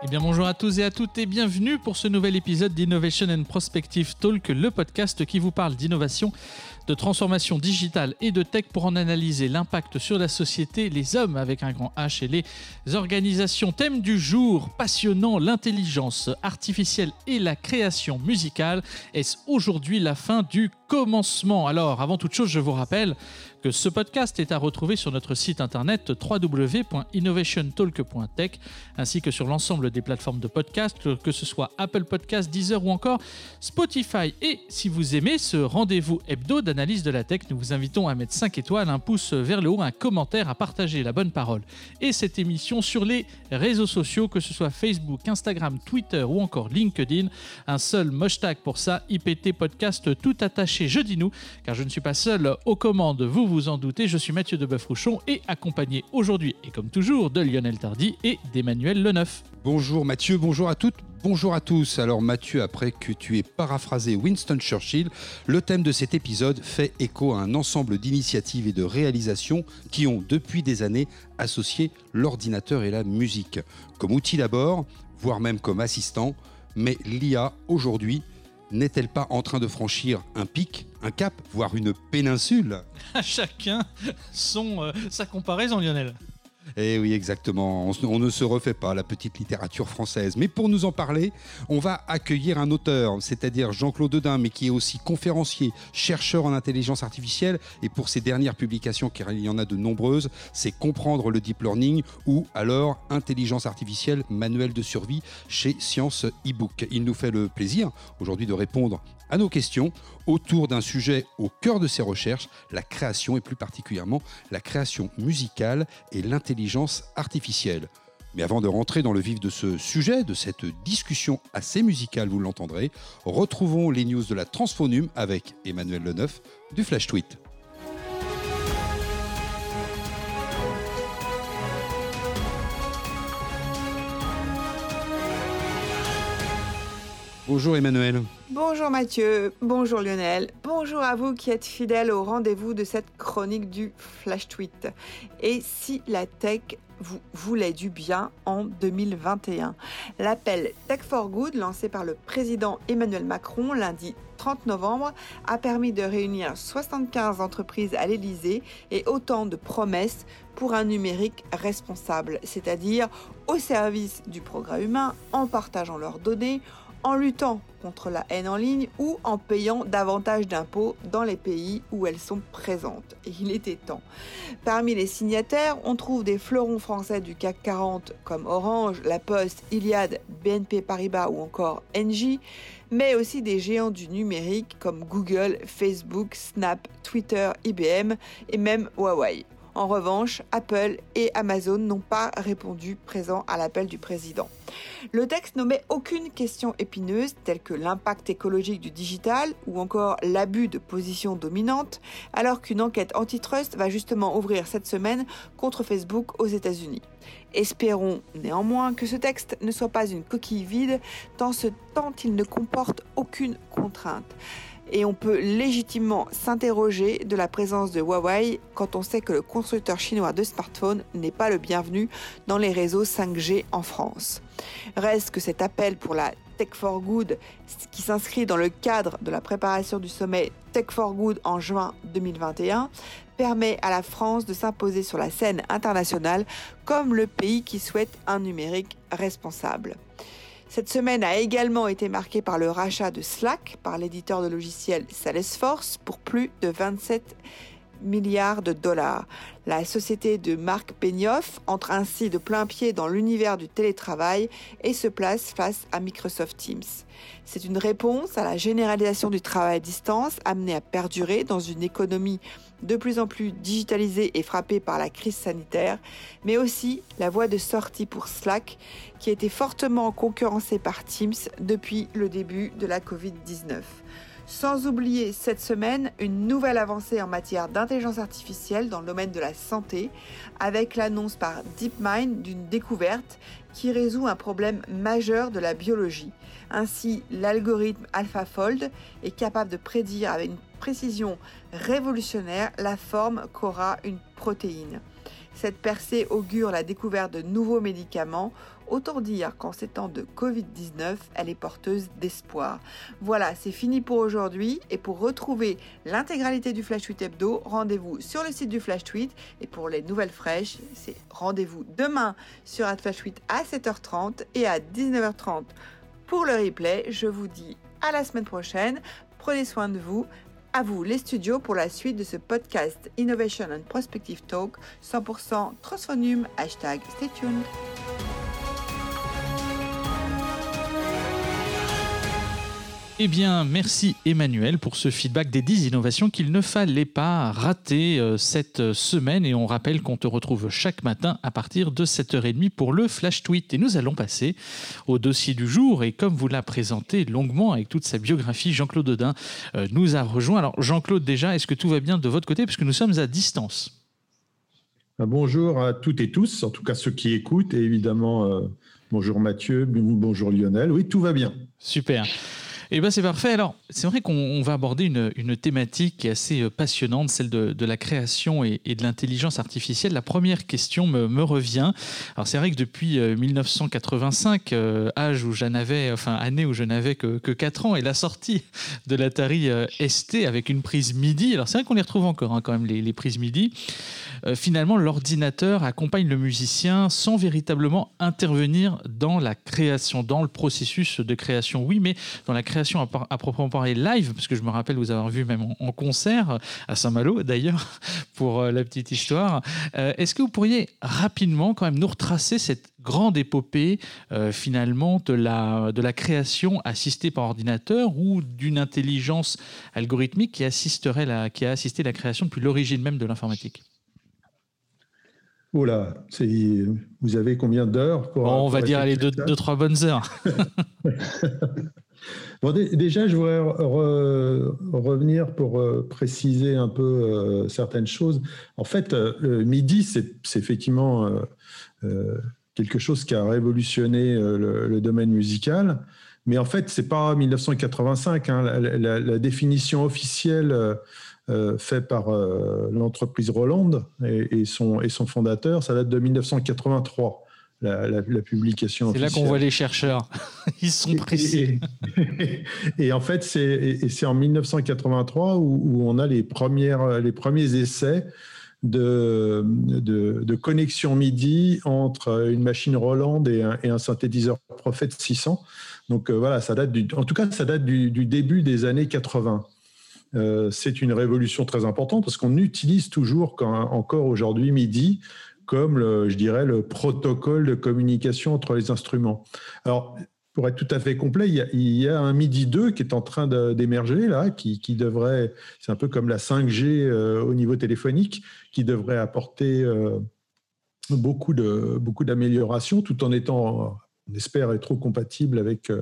Eh bien bonjour à tous et à toutes et bienvenue pour ce nouvel épisode d'Innovation and Prospective Talk, le podcast qui vous parle d'innovation, de transformation digitale et de tech pour en analyser l'impact sur la société, les hommes avec un grand H et les organisations. Thème du jour, passionnant, l'intelligence artificielle et la création musicale. Est-ce aujourd'hui la fin du commencement Alors avant toute chose, je vous rappelle que ce podcast est à retrouver sur notre site internet www.innovationtalk.tech ainsi que sur l'ensemble des plateformes de podcast, que ce soit Apple Podcast, Deezer ou encore Spotify. Et si vous aimez ce rendez-vous hebdo d'analyse de la tech, nous vous invitons à mettre 5 étoiles, un pouce vers le haut, un commentaire, à partager la bonne parole et cette émission sur les réseaux sociaux, que ce soit Facebook, Instagram, Twitter ou encore LinkedIn. Un seul hashtag pour ça, IPT Podcast tout attaché, je dis nous, car je ne suis pas seul aux commandes, vous vous en doutez, je suis Mathieu de Rouchon et accompagné aujourd'hui, et comme toujours, de Lionel Tardy et d'Emmanuel Leneuf. Bonjour Mathieu, bonjour à toutes, bonjour à tous. Alors Mathieu, après que tu aies paraphrasé Winston Churchill, le thème de cet épisode fait écho à un ensemble d'initiatives et de réalisations qui ont depuis des années associé l'ordinateur et la musique, comme outil d'abord, voire même comme assistant, mais l'IA aujourd'hui n'est-elle pas en train de franchir un pic, un cap, voire une péninsule? À chacun son, euh, sa comparaison, Lionel. Eh oui, exactement. On, ne se refait pas la petite littérature française. Mais pour nous en parler, on va accueillir un auteur, c'est-à-dire Jean-Claude Dedin, mais qui est aussi conférencier, chercheur en intelligence artificielle. Et pour ses dernières publications, car il y en a de nombreuses, c'est Comprendre le deep learning ou alors Intelligence artificielle, manuel de survie chez Science eBook. Il nous fait le plaisir aujourd'hui de répondre à nos questions autour d'un sujet au cœur de ses recherches, la création et plus particulièrement la création musicale et l'intelligence artificielle. Mais avant de rentrer dans le vif de ce sujet, de cette discussion assez musicale, vous l'entendrez, retrouvons les news de la Transphonum avec Emmanuel Leneuf du Flash Tweet. Bonjour Emmanuel. Bonjour Mathieu, bonjour Lionel, bonjour à vous qui êtes fidèles au rendez-vous de cette chronique du Flash Tweet. Et si la tech vous voulait du bien en 2021 L'appel Tech for Good lancé par le président Emmanuel Macron lundi 30 novembre a permis de réunir 75 entreprises à l'Elysée et autant de promesses pour un numérique responsable, c'est-à-dire au service du progrès humain en partageant leurs données, en luttant contre la haine en ligne ou en payant davantage d'impôts dans les pays où elles sont présentes. Il était temps. Parmi les signataires, on trouve des fleurons français du CAC 40 comme Orange, La Poste, Iliad, BNP Paribas ou encore Engie, mais aussi des géants du numérique comme Google, Facebook, Snap, Twitter, IBM et même Huawei. En revanche, Apple et Amazon n'ont pas répondu présent à l'appel du président. Le texte n'omet aucune question épineuse telle que l'impact écologique du digital ou encore l'abus de position dominante, alors qu'une enquête antitrust va justement ouvrir cette semaine contre Facebook aux États-Unis. Espérons néanmoins que ce texte ne soit pas une coquille vide tant, ce, il ne comporte aucune contrainte et on peut légitimement s'interroger de la présence de Huawei quand on sait que le constructeur chinois de smartphones n'est pas le bienvenu dans les réseaux 5G en France. Reste que cet appel pour la Tech for Good, qui s'inscrit dans le cadre de la préparation du sommet Tech for Good en juin 2021, permet à la France de s'imposer sur la scène internationale comme le pays qui souhaite un numérique responsable. Cette semaine a également été marquée par le rachat de Slack par l'éditeur de logiciels Salesforce pour plus de 27 milliards de dollars. La société de Marc Benioff entre ainsi de plein pied dans l'univers du télétravail et se place face à Microsoft Teams. C'est une réponse à la généralisation du travail à distance amenée à perdurer dans une économie de plus en plus digitalisée et frappée par la crise sanitaire, mais aussi la voie de sortie pour Slack, qui a été fortement concurrencée par Teams depuis le début de la Covid-19. Sans oublier cette semaine une nouvelle avancée en matière d'intelligence artificielle dans le domaine de la santé, avec l'annonce par DeepMind d'une découverte qui résout un problème majeur de la biologie. Ainsi, l'algorithme AlphaFold est capable de prédire avec une précision révolutionnaire la forme qu'aura une protéine. Cette percée augure la découverte de nouveaux médicaments. Autant dire qu'en ces temps de Covid-19, elle est porteuse d'espoir. Voilà, c'est fini pour aujourd'hui. Et pour retrouver l'intégralité du Flash Tweet Hebdo, rendez-vous sur le site du Flash Tweet. Et pour les nouvelles fraîches, c'est rendez-vous demain sur Flash Tweet à 7h30 et à 19h30 pour le replay. Je vous dis à la semaine prochaine. Prenez soin de vous. À vous les studios pour la suite de ce podcast Innovation and Prospective Talk 100% Transphonium. Hashtag stay tuned. Eh bien, merci Emmanuel pour ce feedback des 10 innovations qu'il ne fallait pas rater euh, cette semaine. Et on rappelle qu'on te retrouve chaque matin à partir de 7h30 pour le Flash Tweet. Et nous allons passer au dossier du jour. Et comme vous l'a présenté longuement avec toute sa biographie, Jean-Claude Dodin euh, nous a rejoint. Alors, Jean-Claude, déjà, est-ce que tout va bien de votre côté? Puisque nous sommes à distance. Ah, bonjour à toutes et tous, en tout cas ceux qui écoutent. Et évidemment, euh, bonjour Mathieu, bonjour Lionel. Oui, tout va bien. Super. Eh bien, c'est parfait. Alors, c'est vrai qu'on va aborder une, thématique qui est assez euh, passionnante, celle de, la création et, de l'intelligence artificielle. La première question me, revient. Alors, c'est vrai que depuis 1985, euh, euh, âge où j'en avais, enfin, année où je n'avais que, que 4 ans, et la sortie de l'Atari ST avec une prise MIDI. Alors, c'est vrai qu'on les retrouve encore, hein, quand même, les, prises MIDI. Finalement, l'ordinateur accompagne le musicien sans véritablement intervenir dans la création, dans le processus de création, oui, mais dans la création à, proprement parler live, parce que je me rappelle vous avoir vu même en, concert, à Saint-Malo d'ailleurs, pour euh, la petite histoire. Euh, est-ce que vous pourriez rapidement quand même nous retracer cette grande épopée finalement de la, de la création assistée par ordinateur ou d'une intelligence algorithmique qui, assisterait la, qui a assisté la création depuis l'origine même de l'informatique? Oh là, vous avez combien d'heures pour, On va dire, allez, deux, deux, trois bonnes heures. déjà, je voudrais revenir pour euh, préciser un peu euh, certaines choses. En fait, euh, MIDI, c'est effectivement quelque chose qui a révolutionné le, domaine musical. Mais en fait, c'est pas 1985. Hein, la, définition officielle euh, fait par l'entreprise Roland et, son, et son fondateur. Ça date de 1983. La, publication. C'est là qu'on voit les chercheurs. Ils sont précis. Et, en fait, c'est en 1983 où, on a les, premières, les premiers essais de, de, connexion MIDI entre une machine Roland et un, et un synthétiseur Prophet 600. Donc euh, voilà, ça date du, en tout cas, ça date du, du début des années 80. Euh, c'est une révolution très importante parce qu'on utilise toujours encore aujourd'hui MIDI comme, le, je dirais, le protocole de communication entre les instruments. Alors, pour être tout à fait complet, il y a, un MIDI 2 qui est en train d'émerger là, qui, devrait, c'est un peu comme la 5G euh, au niveau téléphonique, qui devrait apporter euh, beaucoup d'améliorations, tout en étant, on espère, être trop compatible avec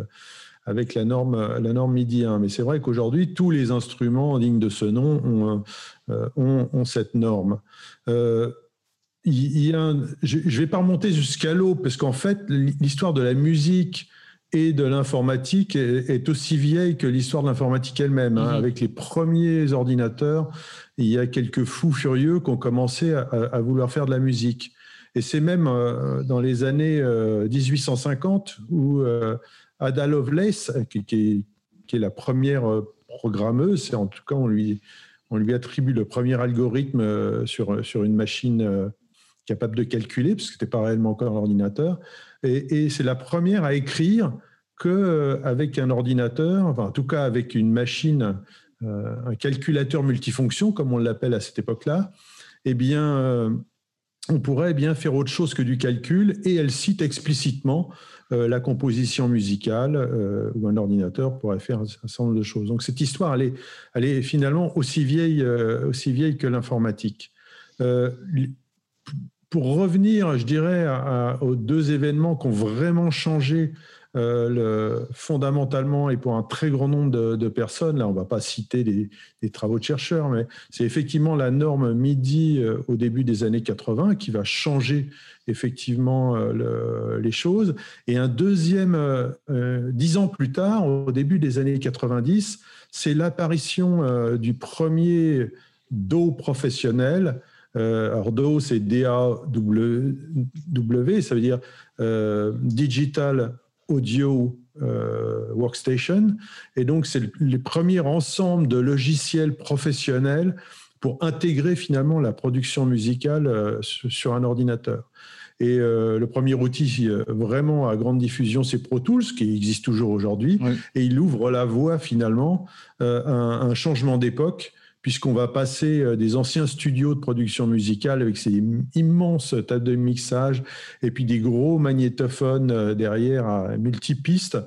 avec la norme, la norme MIDI 1. Mais c'est vrai qu'aujourd'hui, tous les instruments dignes de ce nom ont, euh, ont, cette norme. Euh, il, y a je ne vais pas remonter jusqu'à l'eau, parce qu'en fait, l'histoire de la musique et de l'informatique est, aussi vieille que l'histoire de l'informatique elle-même. Hein. Mm-hmm. Avec les premiers ordinateurs, il y a quelques fous furieux qui ont commencé à, vouloir faire de la musique. Et c'est même euh, dans les années 1850 où Ada Lovelace, qui, est, la première euh, programmeuse, en tout cas, on lui, on lui attribue le premier algorithme euh, sur, sur une machine euh, capable de calculer, parce que ce n'était pas réellement encore un ordinateur. Et, c'est la première à écrire qu'avec un ordinateur, enfin, en tout cas avec une machine, un calculateur multifonction, comme on l'appelle à cette époque-là, eh bien, on pourrait bien faire autre chose que du calcul. Et elle cite explicitement euh, la composition musicale, euh, où un ordinateur pourrait faire un, certain nombre de choses. Donc cette histoire, elle est, elle est finalement aussi vieille, euh, aussi vieille que l'informatique. Pour revenir, je dirais, aux deux événements qui ont vraiment changé le, fondamentalement et pour un très grand nombre de, personnes, là on ne va pas citer des, travaux de chercheurs, mais c'est effectivement la norme MIDI au début des années 80 qui va changer effectivement euh, les choses. Et un deuxième, euh, euh, dix ans plus tard, au début des années 90, c'est l'apparition du premier Do professionnel alors DAW, c'est D-A-W, ça veut dire Digital Audio Workstation. Et donc, c'est le, premier ensemble de logiciels professionnels pour intégrer finalement la production musicale sur un ordinateur. Et euh, le premier outil euh, vraiment à grande diffusion, c'est Pro Tools, qui existe toujours aujourd'hui. Et il ouvre la voie finalement euh, à un, changement d'époque puisqu'on va passer des anciens studios de production musicale avec ces immenses tas de mixage et puis des gros magnétophones derrière à multipistes,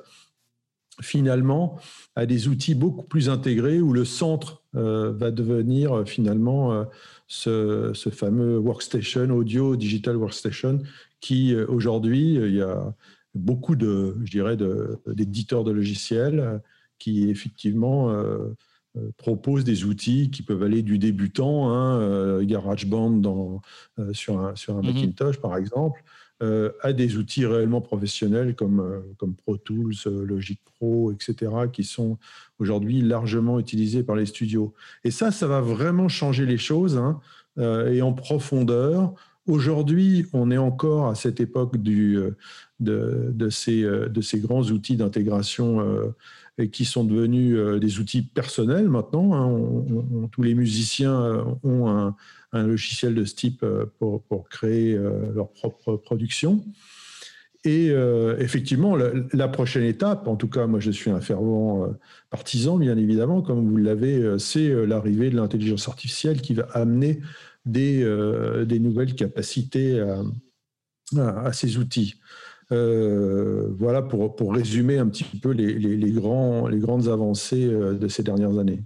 finalement à des outils beaucoup plus intégrés où le centre va devenir finalement ce, fameux workstation audio, digital workstation, qui euh, aujourd'hui, euh, il y a beaucoup de, je dirais, d'éditeurs de, logiciels euh, qui effectivement proposent des outils qui peuvent aller du débutant, hein, GarageBand dans, sur un, sur un mhm. Macintosh par exemple, à des outils réellement professionnels comme, comme Pro Tools, Logic Pro, etc., qui sont aujourd'hui largement utilisés par les studios. Et ça, ça va vraiment changer les choses. Hein. Euh, et en profondeur. Aujourd'hui, on est encore à cette époque du, euh, de, de, ces, euh, de, ces, grands outils d'intégration et qui sont devenus des outils personnels maintenant. Hein. tous les musiciens ont un, logiciel de ce type pour, pour créer leur propre production. Et effectivement, la, prochaine étape, en tout cas, moi je suis un fervent partisan, bien évidemment, comme vous l'avez, c'est l'arrivée de l'intelligence artificielle qui va amener euh, des nouvelles capacités à, ces outils. Euh, voilà pour, pour, résumer un petit peu les, les, grands, les grandes avancées euh, de ces dernières années.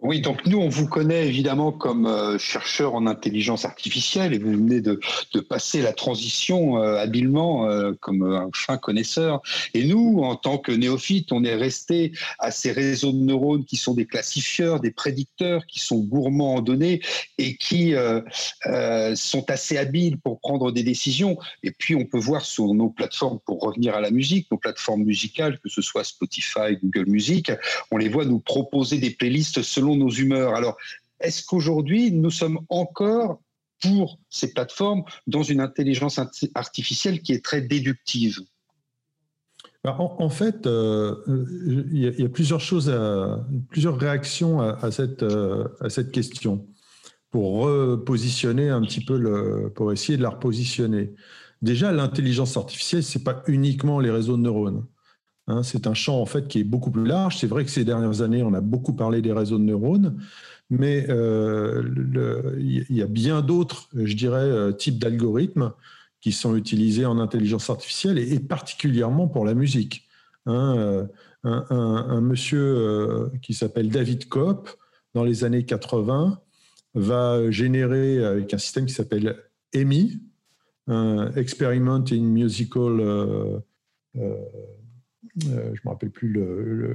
Oui, donc nous, on vous connaît évidemment comme euh, chercheur en intelligence artificielle et vous venez de, passer la transition euh, habilement euh, comme un fin connaisseur. Et nous, en tant que néophytes, on est resté à ces réseaux de neurones qui sont des classifieurs, des prédicteurs, qui sont gourmands en données et qui sont assez habiles pour prendre des décisions. Et puis, on peut voir sur nos plateformes, pour revenir à la musique, nos plateformes musicales, que ce soit Spotify, Google Music, on les voit nous proposer des playlists selon nos humeurs. Alors, est-ce qu'aujourd'hui, nous sommes encore pour ces plateformes dans une intelligence artificielle qui est très déductive? Bah, en, fait, euh, il y, a plusieurs choses, plusieurs réactions à, cette, euh, à cette question pour repositionner un petit peu, pour essayer de la repositionner. Déjà, l'intelligence artificielle, c'est pas uniquement les réseaux de neurones. Hein, c'est un champ en fait qui est beaucoup plus large. C'est vrai que ces dernières années, on a beaucoup parlé des réseaux de neurones, mais euh, il y a bien d'autres, je dirais, euh, types d'algorithmes qui sont utilisés en intelligence artificielle et, particulièrement pour la musique. Hein, euh, un, monsieur qui s'appelle David Kopp, dans les années 80, va générer avec un système qui s'appelle EMI, Experiment in Musical je ne me rappelle plus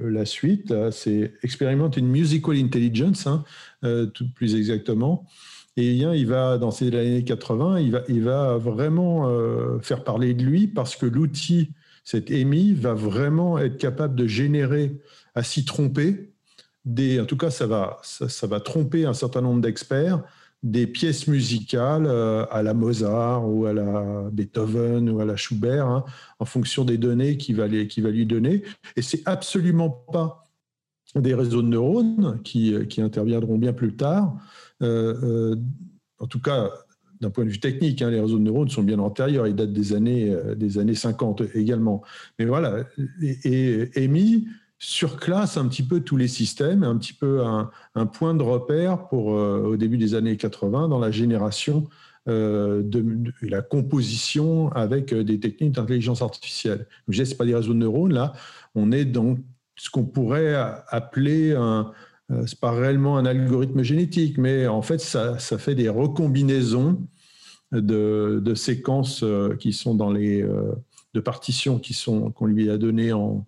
la suite, c'est Experiment in Musical Intelligence, hein, euh, tout plus exactement. Et il va, dans ces années 80, il va, vraiment euh, faire parler de lui parce que l'outil, cet EMI, va vraiment être capable de générer, à s'y tromper, en tout cas, ça va, ça va tromper un certain nombre d'experts des pièces musicales euh, à la Mozart ou à la Beethoven ou à la Schubert, hein, en fonction des données qu'il va, lui donner. Et c'est absolument pas des réseaux de neurones qui, qui interviendront bien plus tard. Euh, euh, en tout cas, d'un point de vue technique, hein, les réseaux de neurones sont bien antérieurs, ils datent des années, des années 50 également. Mais voilà, et, et surclasse un petit peu tous les systèmes, un petit peu un, point de repère pour, euh, au début des années 80 dans la génération euh, de, la composition avec euh, des techniques d'intelligence artificielle. Je disais, ce pas des réseaux de neurones, là, on est dans ce qu'on pourrait appeler un, c'est pas réellement un algorithme génétique, mais en fait, ça, fait des recombinaisons de, séquences qui sont dans les de partitions qui sont qu'on lui a données en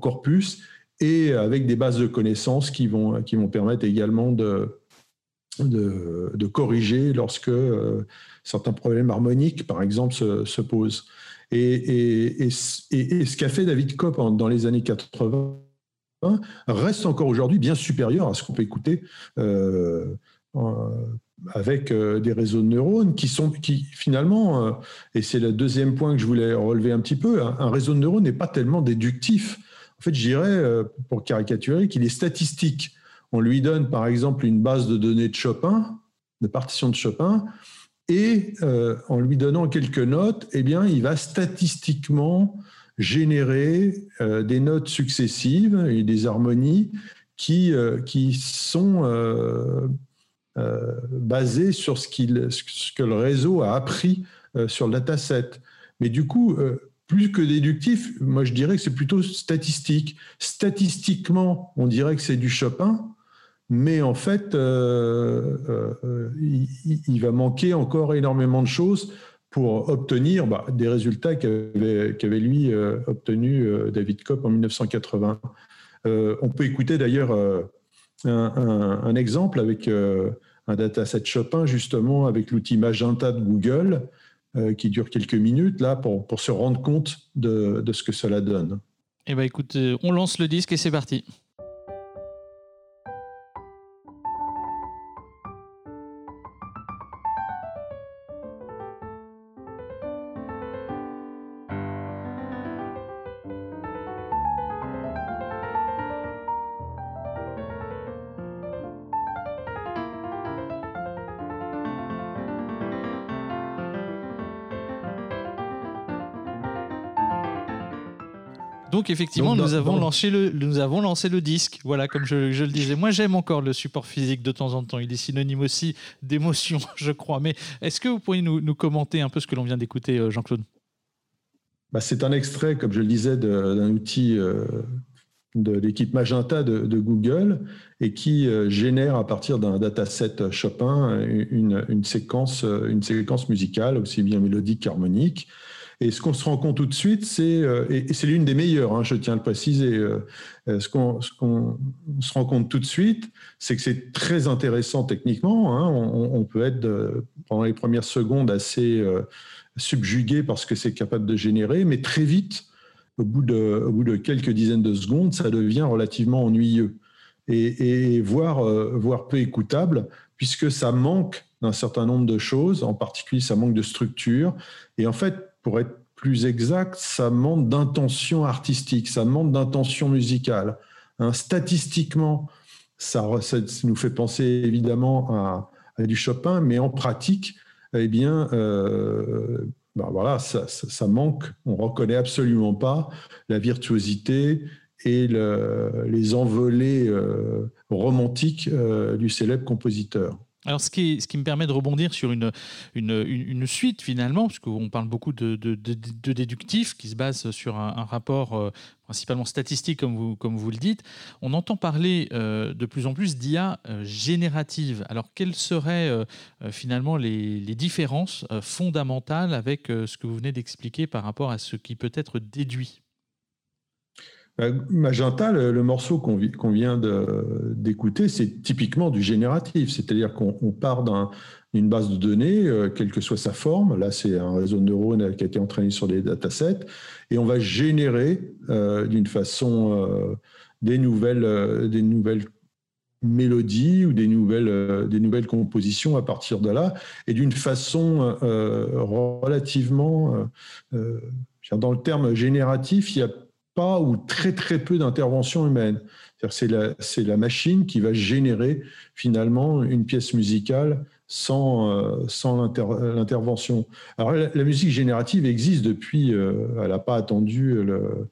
corpus et avec des bases de connaissances qui vont, qui vont permettre également de, de, corriger lorsque euh, certains problèmes harmoniques, par exemple, se, posent. Et, ce qu'a fait David Kopp dans les années 80 reste encore aujourd'hui bien supérieur à ce qu'on peut écouter euh, avec des réseaux de neurones qui sont, qui finalement, et c'est le deuxième point que je voulais relever un petit peu, un, réseau de neurones n'est pas tellement déductif. Fait, je dirais, pour caricaturer, qu'il est statistique. On lui donne par exemple une base de données de Chopin, de partition de Chopin, et en lui donnant quelques notes, eh bien, il va statistiquement générer des notes successives et des harmonies qui, euh, qui sont euh, euh, basés sur ce, ce, que le réseau a appris sur le dataset. Mais du coup, plus que déductif, moi je dirais que c'est plutôt statistique. Statistiquement, on dirait que c'est du Chopin, mais en fait, il, va manquer encore énormément de choses pour obtenir bah, des résultats qu'avait lui obtenu David Kopp en 1980. Euh, on peut écouter d'ailleurs euh, un, exemple avec euh, un dataset Chopin, justement, avec l'outil Magenta de Google, qui dure quelques minutes, là, pour, se rendre compte de, de ce que cela donne. Eh bien, écoute, on lance le disque et c'est parti. Donc effectivement, nous, avons lancé le, nous avons lancé le disque. Voilà, comme je, le disais. Moi, j'aime encore le support physique de temps en temps. Il est synonyme aussi d'émotion, je crois. Mais est-ce que vous pourriez nous, commenter un peu ce que l'on vient d'écouter, euh, Jean-Claude? Bah, C'est un extrait, comme je le disais, d'un outil euh, de l'équipe Magenta de, Google et qui euh, génère à partir d'un dataset Chopin une, une, séquence, une séquence musicale, aussi bien mélodique qu'harmonique. Et ce qu'on se rend compte tout de suite, c'est, euh, et c'est l'une des meilleures, hein, je tiens à le préciser, euh, euh, ce qu'on, se rend compte tout de suite, c'est que c'est très intéressant techniquement. Hein. on, peut être pendant les premières secondes assez subjugué par ce que c'est capable de générer, mais très vite, au bout, de, au bout de quelques dizaines de secondes, ça devient relativement ennuyeux et, voire, voire peu écoutable, puisque ça manque d'un certain nombre de choses, en particulier ça manque de structure. Et en fait, pour être plus exact, ça manque d'intention artistique, ça manque d'intention musicale. Hein, statistiquement, ça, nous fait penser évidemment à, du Chopin, mais en pratique, eh bien, euh, ben voilà, ça, manque. On reconnaît absolument pas la virtuosité et les envolées euh, romantiques euh, du célèbre compositeur. Alors, ce qui, me permet de rebondir sur une, suite finalement, puisqu'on parle beaucoup de, de, déductif qui se base sur un, rapport euh, principalement statistique, comme vous, le dites. On entend parler euh, de plus en plus d'IA euh, générative. Alors, quelles seraient finalement les, différences fondamentales avec ce que vous venez d'expliquer par rapport à ce qui peut être déduit? Magenta, le, morceau qu'on vient d'écouter, c'est typiquement du génératif, c'est-à-dire qu'on part d'une base de données, euh, quelle que soit sa forme. Là, c'est un réseau de neurones qui a été entraîné sur des datasets, et on va générer euh, d'une façon euh, des, nouvelles, des nouvelles mélodies ou des nouvelles, des nouvelles compositions à partir de là, et d'une façon relativement, dans le terme génératif, il y a pas ou très très peu d'intervention humaine. C'est la, machine qui va générer finalement une pièce musicale sans, euh, sans l'intervention. Alors la, musique générative existe depuis, euh, elle n'a pas attendu, euh,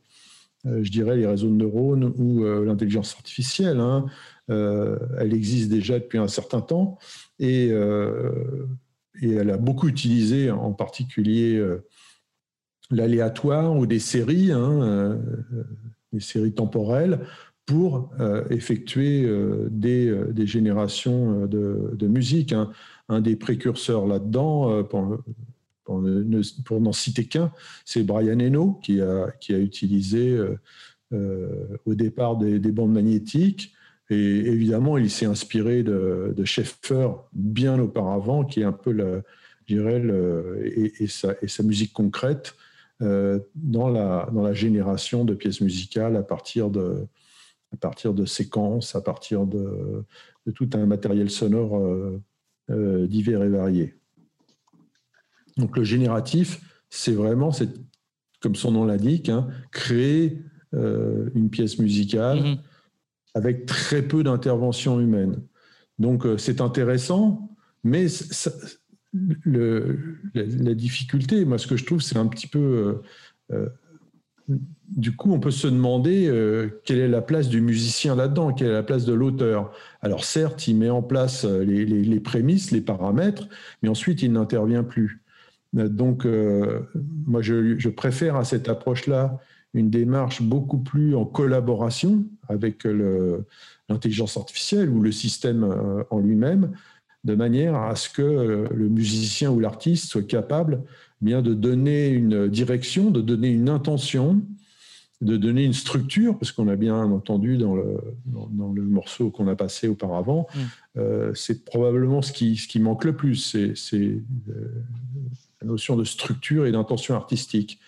je dirais, les réseaux de neurones ou l'intelligence artificielle. Hein. elle existe déjà depuis un certain temps et, et elle a beaucoup utilisé en particulier l'aléatoire ou des séries, hein, euh, des séries temporelles, pour euh, effectuer euh, des, des, générations de, musique. Hein. Un des précurseurs là-dedans, pour, pour, n'en citer qu'un, c'est Brian Eno qui a, qui a utilisé au départ des, bandes magnétiques. Et évidemment, il s'est inspiré de, de Schaeffer bien auparavant, qui est un peu, la, dirais, le, et, sa, et, sa, musique concrète euh, dans, la, dans la génération de pièces musicales à partir de, à partir de séquences, à partir de, de tout un matériel sonore euh, divers et variés. Donc le génératif, c'est vraiment, comme son nom l'indique, hein, créer une pièce musicale mm-hmm. avec très peu d'intervention humaine. Donc c'est intéressant, mais la, difficulté, moi ce que je trouve, c'est un petit peu du coup, on peut se demander euh, quelle est la place du musicien là-dedans, quelle est la place de l'auteur. Alors certes, il met en place euh, les, prémices, les paramètres, mais ensuite, il n'intervient plus. Euh, donc, moi, je, préfère à cette approche-là une démarche beaucoup plus en collaboration avec l'intelligence artificielle ou le système en lui-même, de manière à ce que le musicien ou l'artiste soit capable bien de donner une direction, de donner une intention, de donner une structure, parce qu'on a bien entendu dans le, dans, le morceau qu'on a passé auparavant, mm. euh, c'est probablement ce qui, ce qui manque le plus, c'est euh, la notion de structure et d'intention artistique.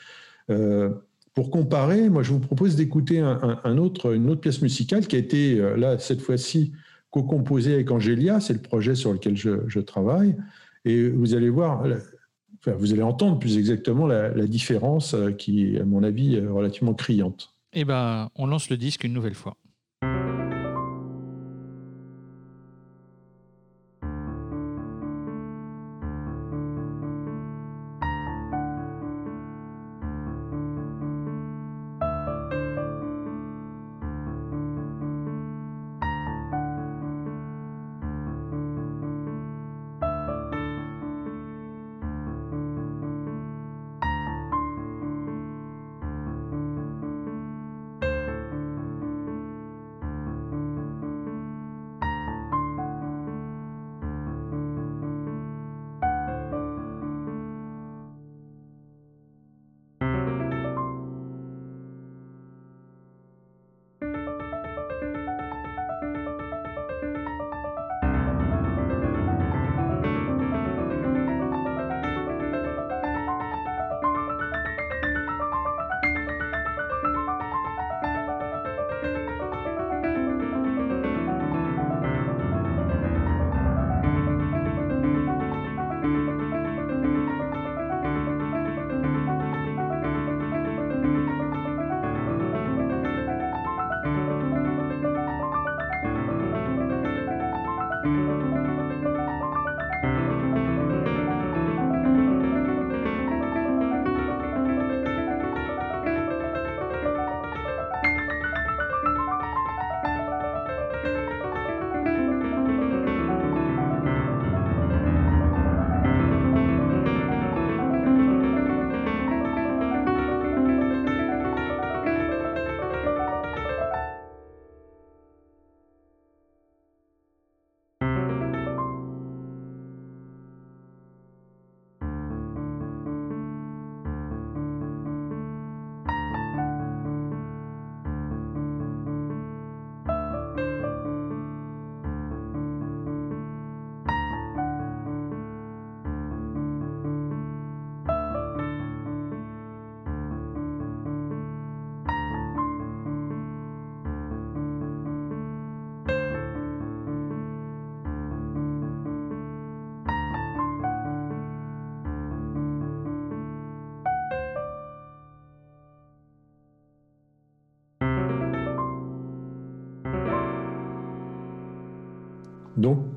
Euh, pour comparer, moi je vous propose d'écouter un, autre, une autre pièce musicale qui a été, là, cette fois-ci, co-composée avec Angélia, c'est le projet sur lequel je, travaille, et vous allez voir, vous allez entendre plus exactement la, différence euh, qui est, à mon avis, euh, relativement criante. Eh bien, on lance le disque une nouvelle fois.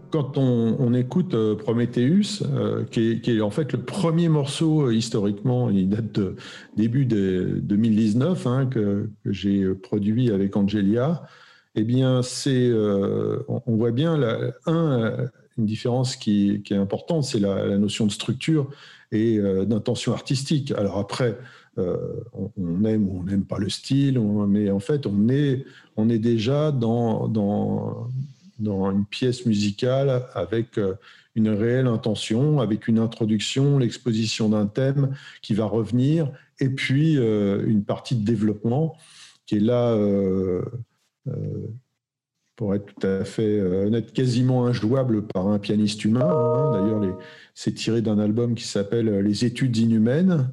Quand on, écoute euh, Prometheus, euh, qui, est, en fait le premier morceau euh, historiquement, il date de début de 2019, hein, que, j'ai produit avec Angelia, eh bien, c'est, on, voit bien, un, une différence qui, est importante, c'est la, notion de structure et d'intention artistique. Alors après, on, aime ou on n'aime pas le style, mais en fait, on est, déjà dans dans une pièce musicale avec euh, une réelle intention, avec une introduction, l'exposition d'un thème qui va revenir, et puis euh, une partie de développement qui est là, euh, pour être tout à fait honnête, quasiment injouable par un pianiste humain. Hein. D'ailleurs, c'est tiré d'un album qui s'appelle Les études inhumaines.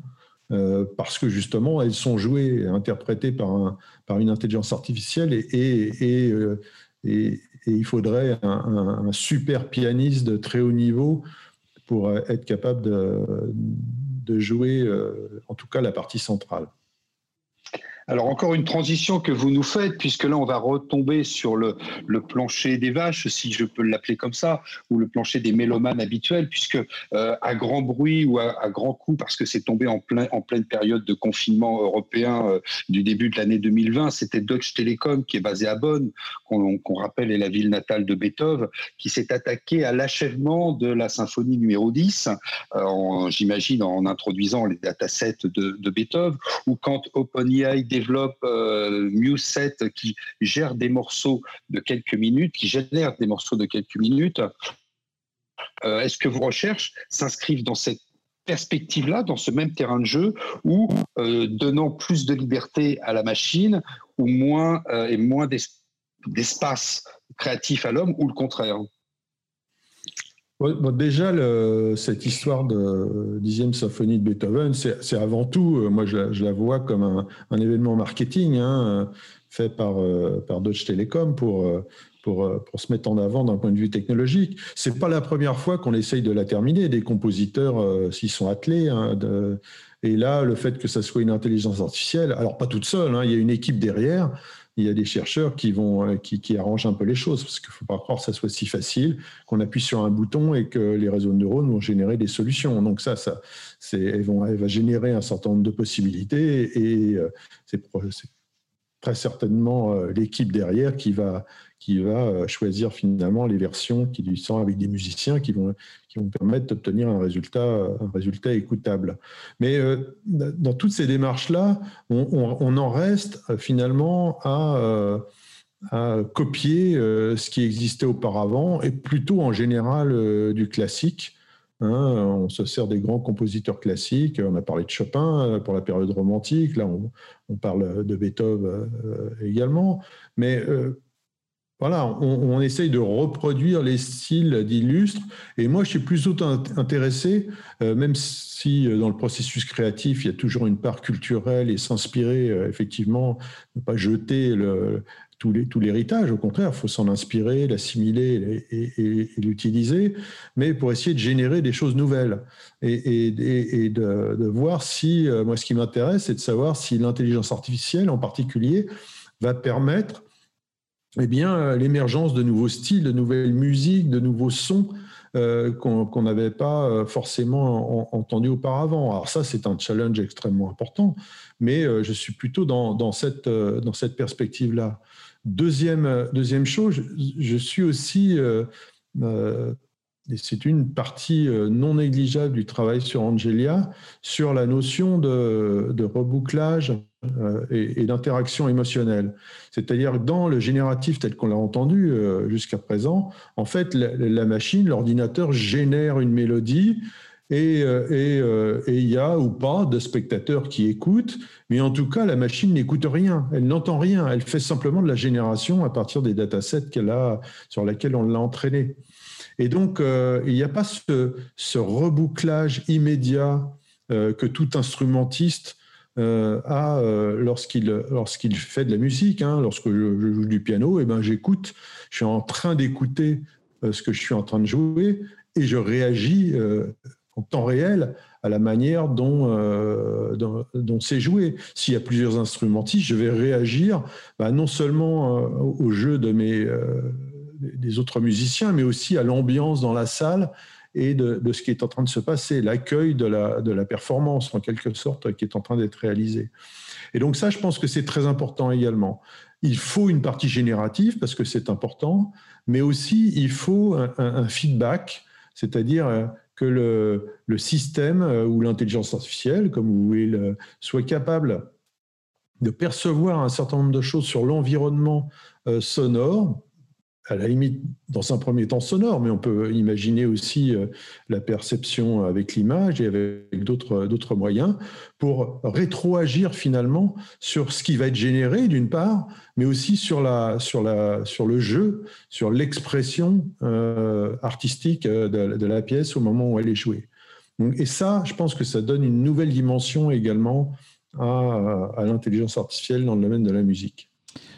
parce que justement, elles sont jouées, interprétées par, un, par une intelligence artificielle et, il faudrait un, super pianiste de très haut niveau pour être capable de jouer, en tout cas, la partie centrale. Alors encore une transition que vous nous faites, puisque là on va retomber sur le, plancher des vaches, si je peux l'appeler comme ça, ou le plancher des mélomanes habituels, puisque euh, à grand bruit ou à, grand coup, parce que c'est tombé en, plein, en pleine période de confinement européen euh, du début de l'année 2020, c'était Deutsche Telekom qui est basé à Bonn, qu'on rappelle est la ville natale de Beethoven, qui s'est attaqué à l'achèvement de la symphonie numéro 10, euh, j'imagine en introduisant les datasets de, de Beethoven, ou quand OpenAI développe euh, MuSet qui gère des morceaux de quelques minutes, qui génère des morceaux de quelques minutes. Euh, est-ce que vos recherches s'inscrivent dans cette perspective-là, dans ce même terrain de jeu, ou euh, donnant plus de liberté à la machine, ou moins et moins d'espace créatif à l'homme, ou le contraire? Déjà, cette histoire de dixième symphonie de Beethoven, c'est avant tout, euh, moi je la, vois comme un, événement marketing hein, fait par, euh, par Deutsche Telekom pour, euh, pour, pour, se mettre en avant d'un point de vue technologique. C'est pas la première fois qu'on essaye de la terminer. Des compositeurs s'y sont attelés. Hein, et là, le fait que ça soit une intelligence artificielle, alors pas toute seule, hein, il y a une équipe derrière il y a des chercheurs qui vont euh, qui, arrangent un peu les choses parce qu'il ne faut pas croire que ça soit si facile qu'on appuie sur un bouton et que les réseaux de neurones vont générer des solutions. Donc ça, ça c'est, elles vont, elle va générer un certain nombre de possibilités et euh, c'est, très certainement euh, l'équipe derrière qui va qui va euh, choisir finalement les versions qui lui sont avec des musiciens qui vont, qui vont permettre d'obtenir un résultat, un résultat écoutable. Mais euh, dans toutes ces démarches-là, on, en reste finalement à copier ce qui existait auparavant et plutôt en général du classique. Hein. on se sert des grands compositeurs classiques. On a parlé de Chopin pour la période romantique. Là, on, parle de Beethoven également. Mais voilà, on, essaye de reproduire les styles d'illustres. Et moi, je suis plutôt intéressé, euh, même si euh, dans le processus créatif, il y a toujours une part culturelle et s'inspirer, euh, effectivement, ne pas jeter tout l'héritage. Au contraire, il faut s'en inspirer, l'assimiler et, l'utiliser, mais pour essayer de générer des choses nouvelles et, de, voir si, moi, ce qui m'intéresse, c'est de savoir si l'intelligence artificielle, en particulier, va permettre eh bien, euh, l'émergence de nouveaux styles, de nouvelles musiques, de nouveaux sons euh, qu'on n'avait pas euh, forcément entendu auparavant. Alors ça, c'est un challenge extrêmement important, mais je suis plutôt dans cette perspective-là. Deuxième, deuxième chose, je, suis aussi, et c'est une partie non négligeable du travail sur Angelia, sur la notion de, de rebouclage euh, et, d'interaction émotionnelle. C'est-à-dire dans le génératif tel qu'on l'a entendu euh, jusqu'à présent, en fait, la, machine, l'ordinateur génère une mélodie et euh, il y a ou pas de spectateurs qui écoutent, mais en tout cas, la machine n'écoute rien, elle n'entend rien, elle fait simplement de la génération à partir des datasets qu'elle a, sur lesquels on l'a entraîné. Et donc, il n'y a pas ce, rebouclage immédiat que tout instrumentiste euh, euh, lorsqu'il fait de la musique, hein, lorsque je, joue du piano, et eh ben j'écoute, je suis en train d'écouter euh, ce que je suis en train de jouer et je réagis en temps réel à la manière dont, dont, c'est joué. S'il y a plusieurs instrumentistes, je vais réagir bah, non seulement au jeu de mes, des autres musiciens, mais aussi à l'ambiance dans la salle et de, ce qui est en train de se passer, l'accueil de la, performance en quelque sorte qui est en train d'être réalisé. Et donc ça, je pense que c'est très important également. Il faut une partie générative parce que c'est important, mais aussi il faut un, feedback, c'est-à-dire euh, que le, système euh, ou l'intelligence artificielle, comme vous voulez, soit capable de percevoir un certain nombre de choses sur l'environnement euh, sonore à la limite, dans un premier temps sonore, mais on peut imaginer aussi euh, la perception avec l'image et avec d'autres moyens pour rétroagir finalement sur ce qui va être généré d'une part, mais aussi sur, le jeu, sur l'expression euh, artistique euh, de, la pièce au moment où elle est jouée. et ça, je pense que ça donne une nouvelle dimension également à l'intelligence artificielle dans le domaine de la musique.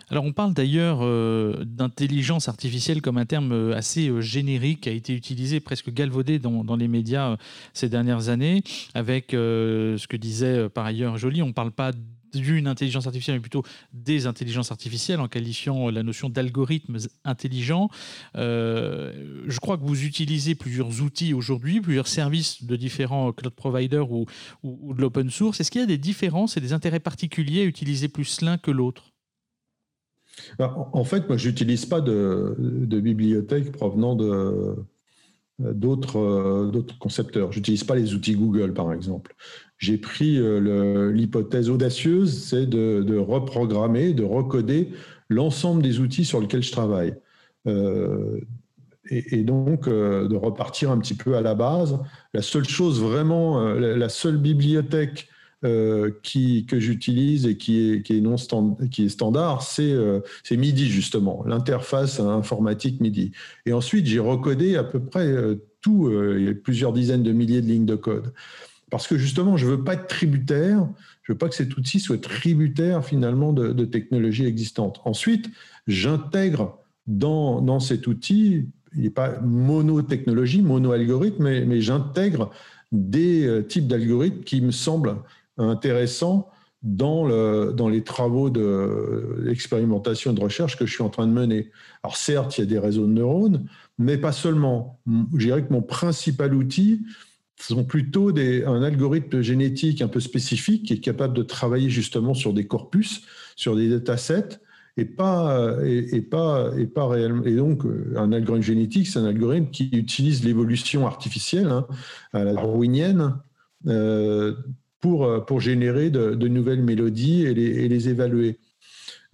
Alors on parle d'ailleurs euh, d'intelligence artificielle comme un terme euh, assez euh, générique qui a été utilisé, presque galvaudé dans, les médias ces dernières années, avec ce que disait par ailleurs Joly, on ne parle pas d'une intelligence artificielle, mais plutôt des intelligences artificielles, en qualifiant la notion d'algorithmes intelligents. je crois que vous utilisez plusieurs outils aujourd'hui, plusieurs services de différents cloud providers ou, de l'open source. Est-ce qu'il y a des différences et des intérêts particuliers à utiliser plus l'un que l'autre? En fait, moi, je n'utilise pas de, bibliothèque provenant de, d'autres, concepteurs. Je n'utilise pas les outils Google, par exemple. J'ai pris euh, l'hypothèse audacieuse, c'est de, reprogrammer, de recoder l'ensemble des outils sur lesquels je travaille. Euh, et, donc, euh, de repartir un petit peu à la base. La seule chose vraiment, la seule bibliothèque euh, qui, que j'utilise et qui est, qui est, non qui est standard, c'est euh, MIDI justement, l'interface informatique MIDI. Et ensuite, j'ai recodé à peu près euh, tout, a plusieurs dizaines de milliers de lignes de code. Parce que justement, je ne veux pas être tributaire, je ne veux pas que cet outil soit tributaire finalement de, technologies existantes. Ensuite, j'intègre dans, dans cet outil, il n'est pas monotechnologie, mono-algorithme, mais, mais j'intègre des types d'algorithmes qui me semblent intéressant dans, dans les travaux d'expérimentation de, et de recherche que je suis en train de mener. Alors certes, il y a des réseaux de neurones, mais pas seulement. Je dirais que mon principal outil sont plutôt des, un algorithme génétique un peu spécifique qui est capable de travailler justement sur des corpus, sur des datasets, et pas, et, pas, et pas réellement. Et donc, un algorithme génétique, c'est un algorithme qui utilise l'évolution artificielle, hein, la darwinienne, euh, pour, euh, pour générer de, nouvelles mélodies et les, évaluer.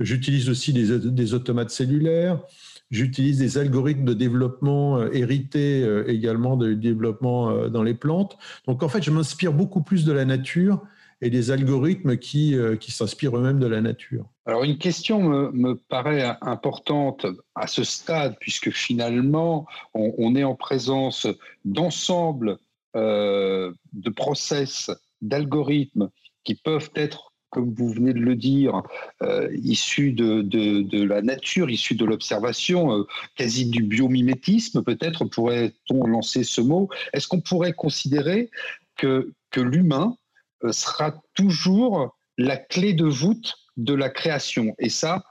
J'utilise aussi des, automates cellulaires, j'utilise des algorithmes de développement euh, hérités euh, également de développement dans les plantes. Donc en fait, je m'inspire beaucoup plus de la nature et des algorithmes qui, s'inspirent eux-mêmes de la nature. Alors une question me, paraît importante à ce stade, puisque finalement, on, est en présence d'ensemble de process d'algorithmes qui peuvent être, comme vous venez de le dire, euh, issus de, de, la nature, issus de l'observation, euh, quasi du biomimétisme, peut-être pourrait-on lancer ce mot. Est-ce qu'on pourrait considérer que, que l'humain euh, sera toujours la clé de voûte de la création, et ça,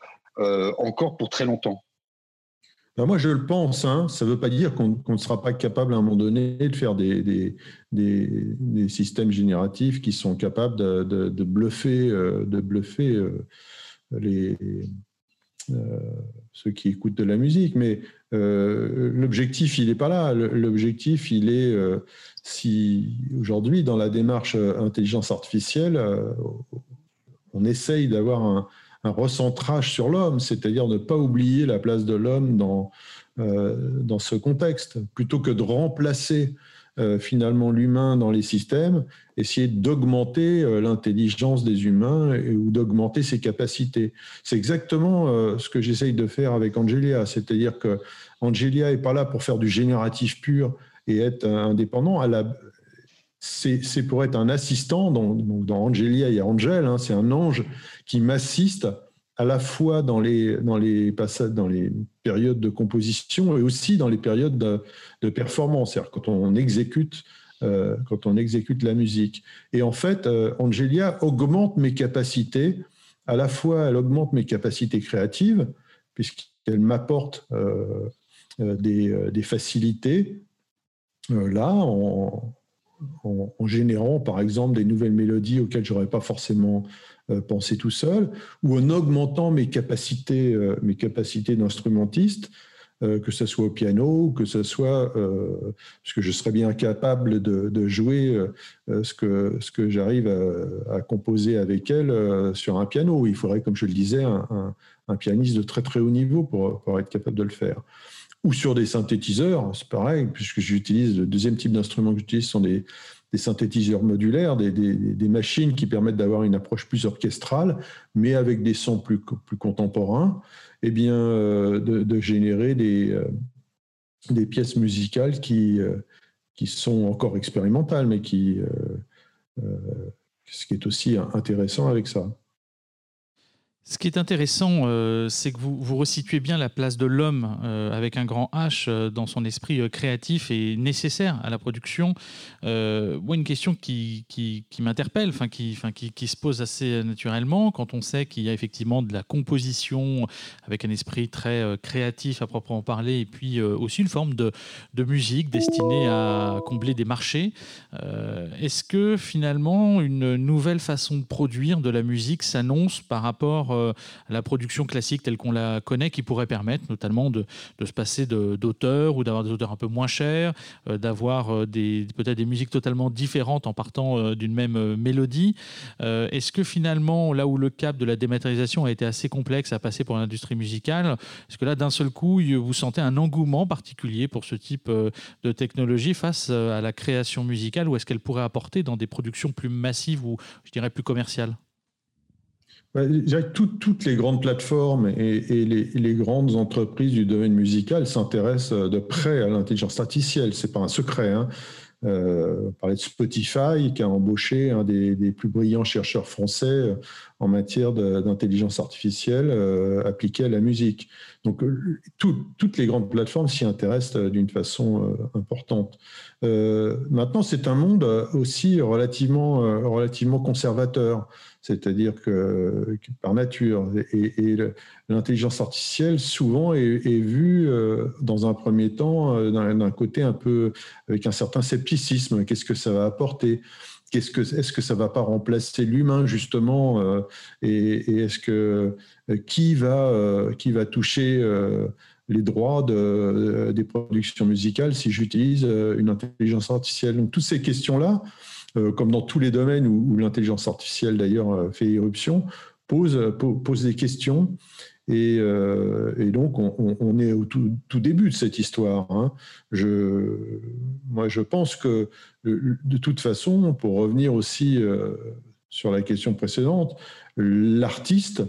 encore pour très longtemps ben, moi, je le pense. Hein. Ça ne veut pas dire qu'on ne sera pas capable à un moment donné de faire des, systèmes génératifs qui sont capables de, de, bluffer, de bluffer euh, euh, les, euh, ceux qui écoutent de la musique. Mais l'objectif, il n'est pas là. L'objectif, il est, si aujourd'hui, dans la démarche intelligence artificielle, on essaye d'avoir un un recentrage sur l'homme, c'est-à-dire ne pas oublier la place de l'homme dans, euh, dans ce contexte, plutôt que de remplacer euh, finalement l'humain dans les systèmes, essayer d'augmenter euh, l'intelligence des humains ou d'augmenter ses capacités. C'est exactement ce que j'essaye de faire avec Angelia, c'est-à-dire que Angelia est pas là pour faire du génératif pur et être indépendant. C'est pour être un assistant. Dans, Angelia, il y a Angel, hein, c'est un ange qui m'assiste à la fois dans les, dans, les dans les périodes de composition et aussi dans les périodes de, performance, c'est-à-dire quand on exécute, euh, quand on exécute la musique. Et en fait, euh, Angelia augmente mes capacités, à la fois elle augmente mes capacités créatives, puisqu'elle m'apporte euh, des, des, facilités, là, en, en, générant par exemple des nouvelles mélodies auxquelles j'aurais pas forcément euh, penser tout seul, ou en augmentant mes capacités, euh, mes capacités d'instrumentiste, euh, que ce soit au piano, que ce soit, parce que je serais bien capable de, jouer ce que, ce que j'arrive à, composer avec elle sur un piano. Il faudrait, comme je le disais, un, pianiste de très très haut niveau pour, être capable de le faire. Ou sur des synthétiseurs, c'est pareil, puisque j'utilise, le deuxième type d'instrument que j'utilise sont des, synthétiseurs modulaires, des, machines qui permettent d'avoir une approche plus orchestrale, mais avec des sons plus, contemporains, et eh bien, euh, de, générer des, euh, des pièces musicales qui, euh, qui sont encore expérimentales, mais qui, ce qui est aussi intéressant avec ça. Ce qui est intéressant, euh, c'est que vous, vous resituez bien la place de l'homme euh, avec un grand H euh, dans son esprit créatif et nécessaire à la production. moi, une question qui, qui, m'interpelle, enfin qui, qui, qui, se pose assez naturellement, quand on sait qu'il y a effectivement de la composition avec un esprit très créatif à proprement parler, et puis aussi une forme de, de, musique destinée à combler des marchés. Est-ce que finalement une nouvelle façon de produire de la musique s'annonce par rapport euh, la production classique telle qu'on la connaît, qui pourrait permettre notamment de, se passer d'auteurs ou d'avoir des auteurs un peu moins chers, euh, d'avoir euh, peut-être des musiques totalement différentes en partant d'une même mélodie. Est-ce que finalement, là où le cap de la dématérialisation a été assez complexe à passer pour l'industrie musicale, est-ce que là, d'un seul coup, vous sentez un engouement particulier pour ce type de technologie face à la création musicale ou est-ce qu'elle pourrait apporter dans des productions plus massives ou, je dirais, plus commerciales? Bah, toutes les grandes plateformes et, les, grandes entreprises du domaine musical s'intéressent de près à l'intelligence artificielle. C'est pas un secret. Hein. Euh, on parlait de Spotify qui a embauché un des, plus brillants chercheurs français euh, en matière d'intelligence artificielle euh, appliquée à la musique. Donc toutes les grandes plateformes s'y intéressent d'une façon importante. maintenant, c'est un monde aussi relativement, conservateur c'est-à-dire que, par nature, et, l'intelligence artificielle souvent est, vue euh, dans un premier temps euh, d'un côté un peu avec un certain scepticisme. Qu'est-ce que ça va apporter? Est-ce que ça va pas remplacer l'humain justement euh, Et, est-ce que qui va qui va toucher les droits de, des productions musicales si j'utilise une intelligence artificielle? Donc toutes ces questions là euh, comme dans tous les domaines où, l'intelligence artificielle d'ailleurs euh, fait irruption, pose, pose des questions. Et, euh, donc, on, est au tout, début de cette histoire. Hein. Je, moi, je pense que, de toute façon, pour revenir aussi sur la question précédente, l'artiste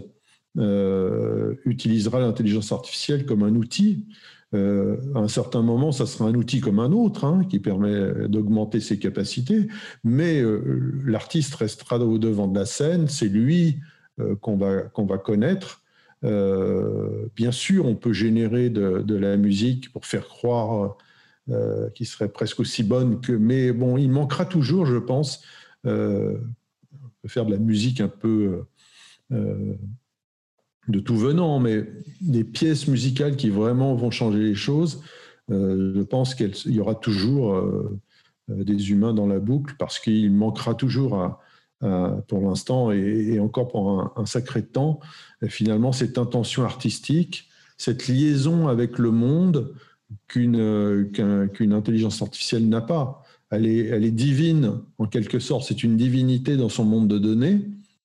utilisera l'intelligence artificielle comme un outil euh, à un certain moment, ça sera un outil comme un autre hein, qui permet d'augmenter ses capacités, mais euh, l'artiste restera au devant de la scène, c'est lui euh, qu'on va connaître. Bien sûr, on peut générer de, la musique pour faire croire qu'il serait presque aussi bonne que, mais bon, il manquera toujours, je pense, faire de la musique un peu de tout venant, mais des pièces musicales qui vraiment vont changer les choses, euh, je pense qu'il y aura toujours euh, des humains dans la boucle parce qu'il manquera toujours pour l'instant et, encore pour un, sacré temps, finalement, cette intention artistique, cette liaison avec le monde qu'une qu'une intelligence artificielle n'a pas. Elle est, divine en quelque sorte, c'est une divinité dans son monde de données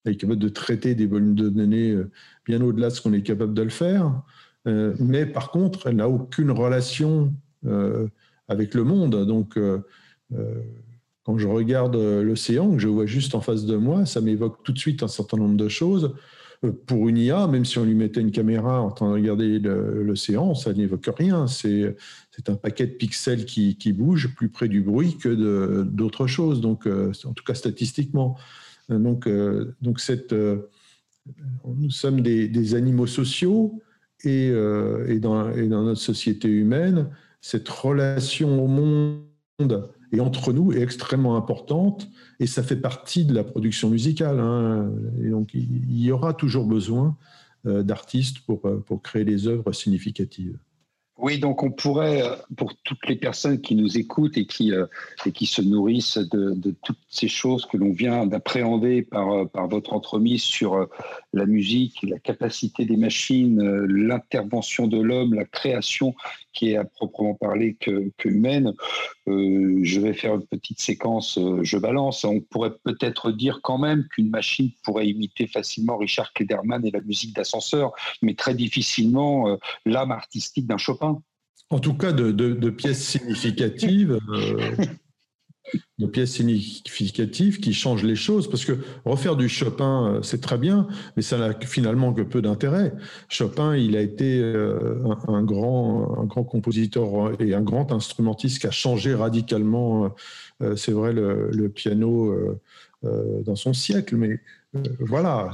elle est capable de traiter des volumes de données euh, bien au-delà de ce qu'on est capable de le faire. Euh, mais par contre, elle n'a aucune relation euh, avec le monde. Donc, quand je regarde l'océan, que je vois juste en face de moi, ça m'évoque tout de suite un certain nombre de choses. Pour une IA, même si on lui mettait une caméra en train de regarder l'océan, ça n'évoque rien. C'est un paquet de pixels qui, qui bouge plus près du bruit que d'autres choses, donc en tout cas statistiquement. Donc, euh, donc cette, euh, nous sommes des, animaux sociaux et, euh, et, dans, et, dans, notre société humaine, cette relation au monde et entre nous est extrêmement importante et ça fait partie de la production musicale. Hein. Et donc, il y aura toujours besoin d'artistes pour, pour créer des œuvres significatives. Oui, donc on pourrait, euh, pour toutes les personnes qui nous écoutent et qui, euh, et qui se nourrissent de, toutes ces choses que l'on vient d'appréhender par, euh, par votre entremise sur la musique, la capacité des machines, l'intervention de l'homme, la création qui est à proprement parler que, que humaine, je vais faire une petite séquence, je balance. On pourrait peut-être dire quand même qu'une machine pourrait imiter facilement Richard Klederman et la musique d'ascenseur, mais très difficilement l'âme artistique d'un Chopin. En tout cas, de, pièces significatives. Euh, de pièces significatives qui changent les choses, parce que refaire du Chopin, euh, c'est très bien, mais ça n'a finalement que peu d'intérêt. Chopin, il a été euh, un, grand, un grand compositeur et un grand instrumentiste qui a changé radicalement, c'est vrai, le, piano dans son siècle, mais voilà,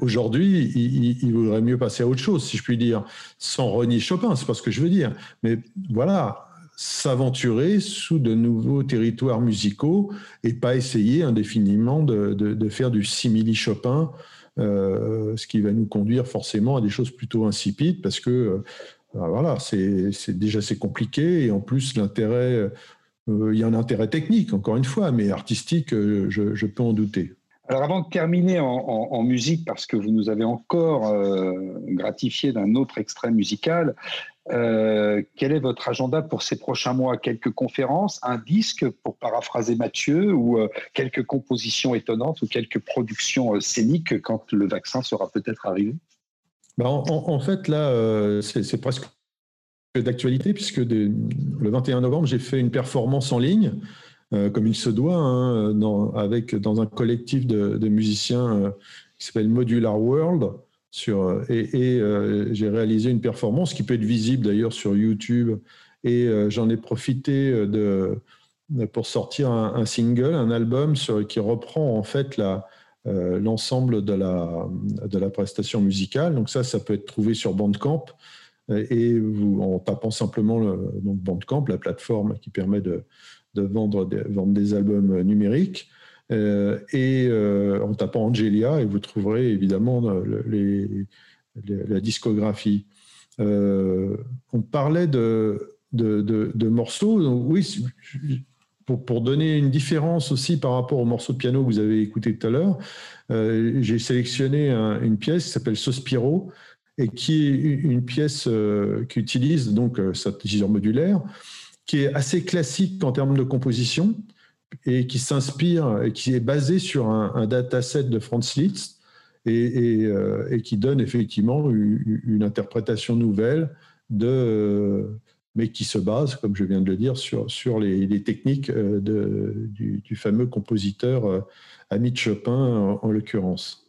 aujourd'hui, il, vaudrait mieux passer à autre chose, si je puis dire, sans renier Chopin, c'est pas ce que je veux dire. Mais voilà, s'aventurer sous de nouveaux territoires musicaux et pas essayer indéfiniment de, faire du simili Chopin, euh, ce qui va nous conduire forcément à des choses plutôt insipides parce que euh, voilà, c'est déjà c'est compliqué et en plus l'intérêt, euh, il y a un intérêt technique encore une fois, mais artistique, je peux en douter. Alors avant de terminer en, musique, parce que vous nous avez encore gratifié d'un autre extrait musical, euh, quel est votre agenda pour ces prochains mois? Quelques conférences, un disque, pour paraphraser Mathieu, ou euh, quelques compositions étonnantes ou quelques productions euh, scéniques quand le vaccin sera peut-être arrivé? Ben, en, fait, là, c'est presque d'actualité, puisque le 21 novembre, j'ai fait une performance en ligne, comme il se doit, hein, dans, avec, dans un collectif de, musiciens qui s'appelle Modular World. Sur, et, euh, j'ai réalisé une performance qui peut être visible d'ailleurs sur YouTube. Et euh, j'en ai profité euh, pour sortir un, single, un album qui reprend en fait l'ensemble de la, de la prestation musicale. Donc ça, ça peut être trouvé sur Bandcamp. Et en tapant simplement le, donc Bandcamp, la plateforme qui permet de, de vendre, des, vendre des albums numériques. Euh, et euh, en tapant Angelia, et vous trouverez évidemment la discographie. Euh, on parlait de, de, morceaux. oui, pour, pour, donner une différence aussi par rapport au morceau de piano que vous avez écouté tout à l'heure, j'ai sélectionné une pièce qui s'appelle Sospiro et qui est une pièce qui utilise donc synthétiseur modulaire, qui est assez classique en termes de composition, et qui s'inspire qui est basé sur un, dataset de Franz Liszt et, euh, qui donne effectivement une, interprétation nouvelle de mais qui se base, comme je viens de le dire, sur, sur les, techniques euh, du, fameux compositeur euh, Amit Chopin en l'occurrence.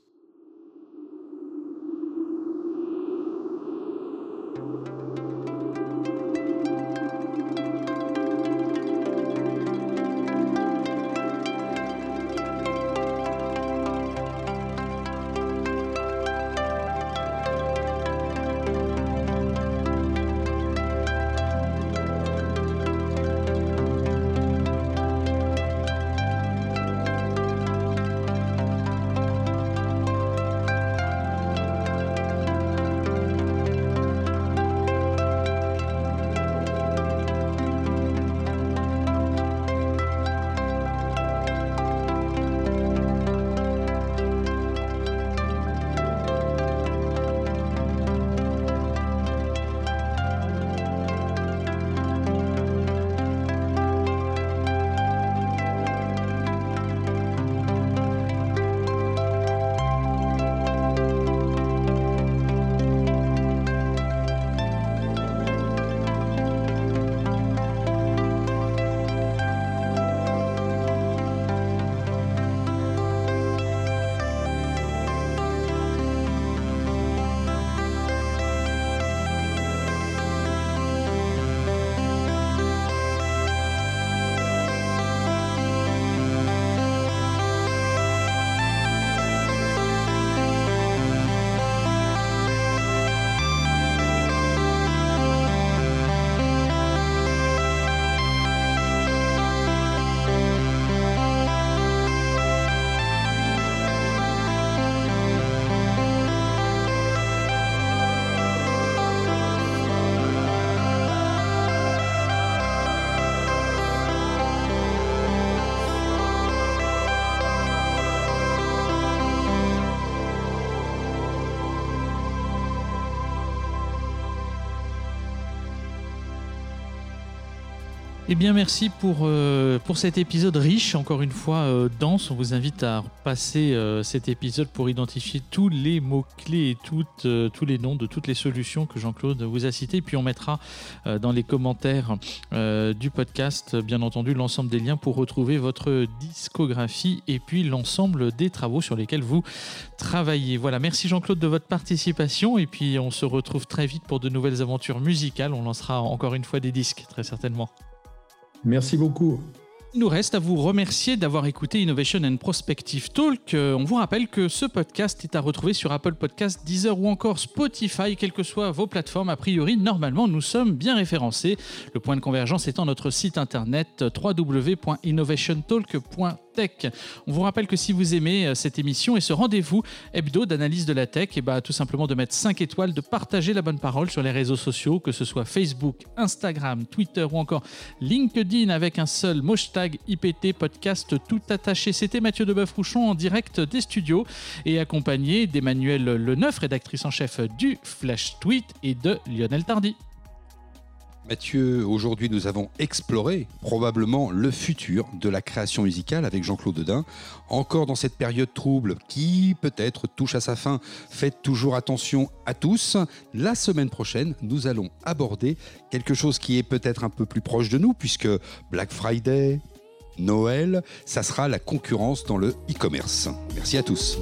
Eh bien, merci pour, euh, pour cet épisode riche, encore une fois euh, dense. On vous invite à repasser euh, cet épisode pour identifier tous les mots-clés et tous les noms de toutes les solutions que Jean-Claude vous a citées. Puis on mettra dans les commentaires du podcast, bien entendu, l'ensemble des liens pour retrouver votre discographie et puis l'ensemble des travaux sur lesquels vous travaillez. Voilà, merci Jean-Claude de votre participation. Et puis on se retrouve très vite pour de nouvelles aventures musicales. On lancera encore une fois des disques, très certainement. Merci beaucoup. Il nous reste à vous remercier d'avoir écouté Innovation and Prospective Talk. Euh, on vous rappelle que ce podcast est à retrouver sur Apple Podcasts, Deezer ou encore Spotify, quelles que soient vos plateformes. A priori, normalement, nous sommes bien référencés. Le point de convergence étant notre site internet www.innovationtalk.com on vous rappelle que si vous aimez euh, cette émission et ce rendez-vous hebdo d'analyse de la tech, et eh bah, tout simplement de mettre 5 étoiles, de partager la bonne parole sur les réseaux sociaux, que ce soit Facebook, Instagram, Twitter ou encore LinkedIn avec un seul hashtag IPT podcast tout attaché. C'était Mathieu Deboeuf-Rouchon en direct des studios et accompagné d'Emmanuel Leneuf, rédactrice en chef du Flash Tweet et de Lionel Tardy. Mathieu, aujourd'hui nous avons exploré probablement le futur de la création musicale avec Jean-Claude Dedin. Encore dans cette période trouble qui peut-être touche à sa fin, faites toujours attention à tous. La semaine prochaine, nous allons aborder quelque chose qui est peut-être un peu plus proche de nous puisque Black Friday, Noël, ça sera la concurrence dans le e-commerce. Merci à tous.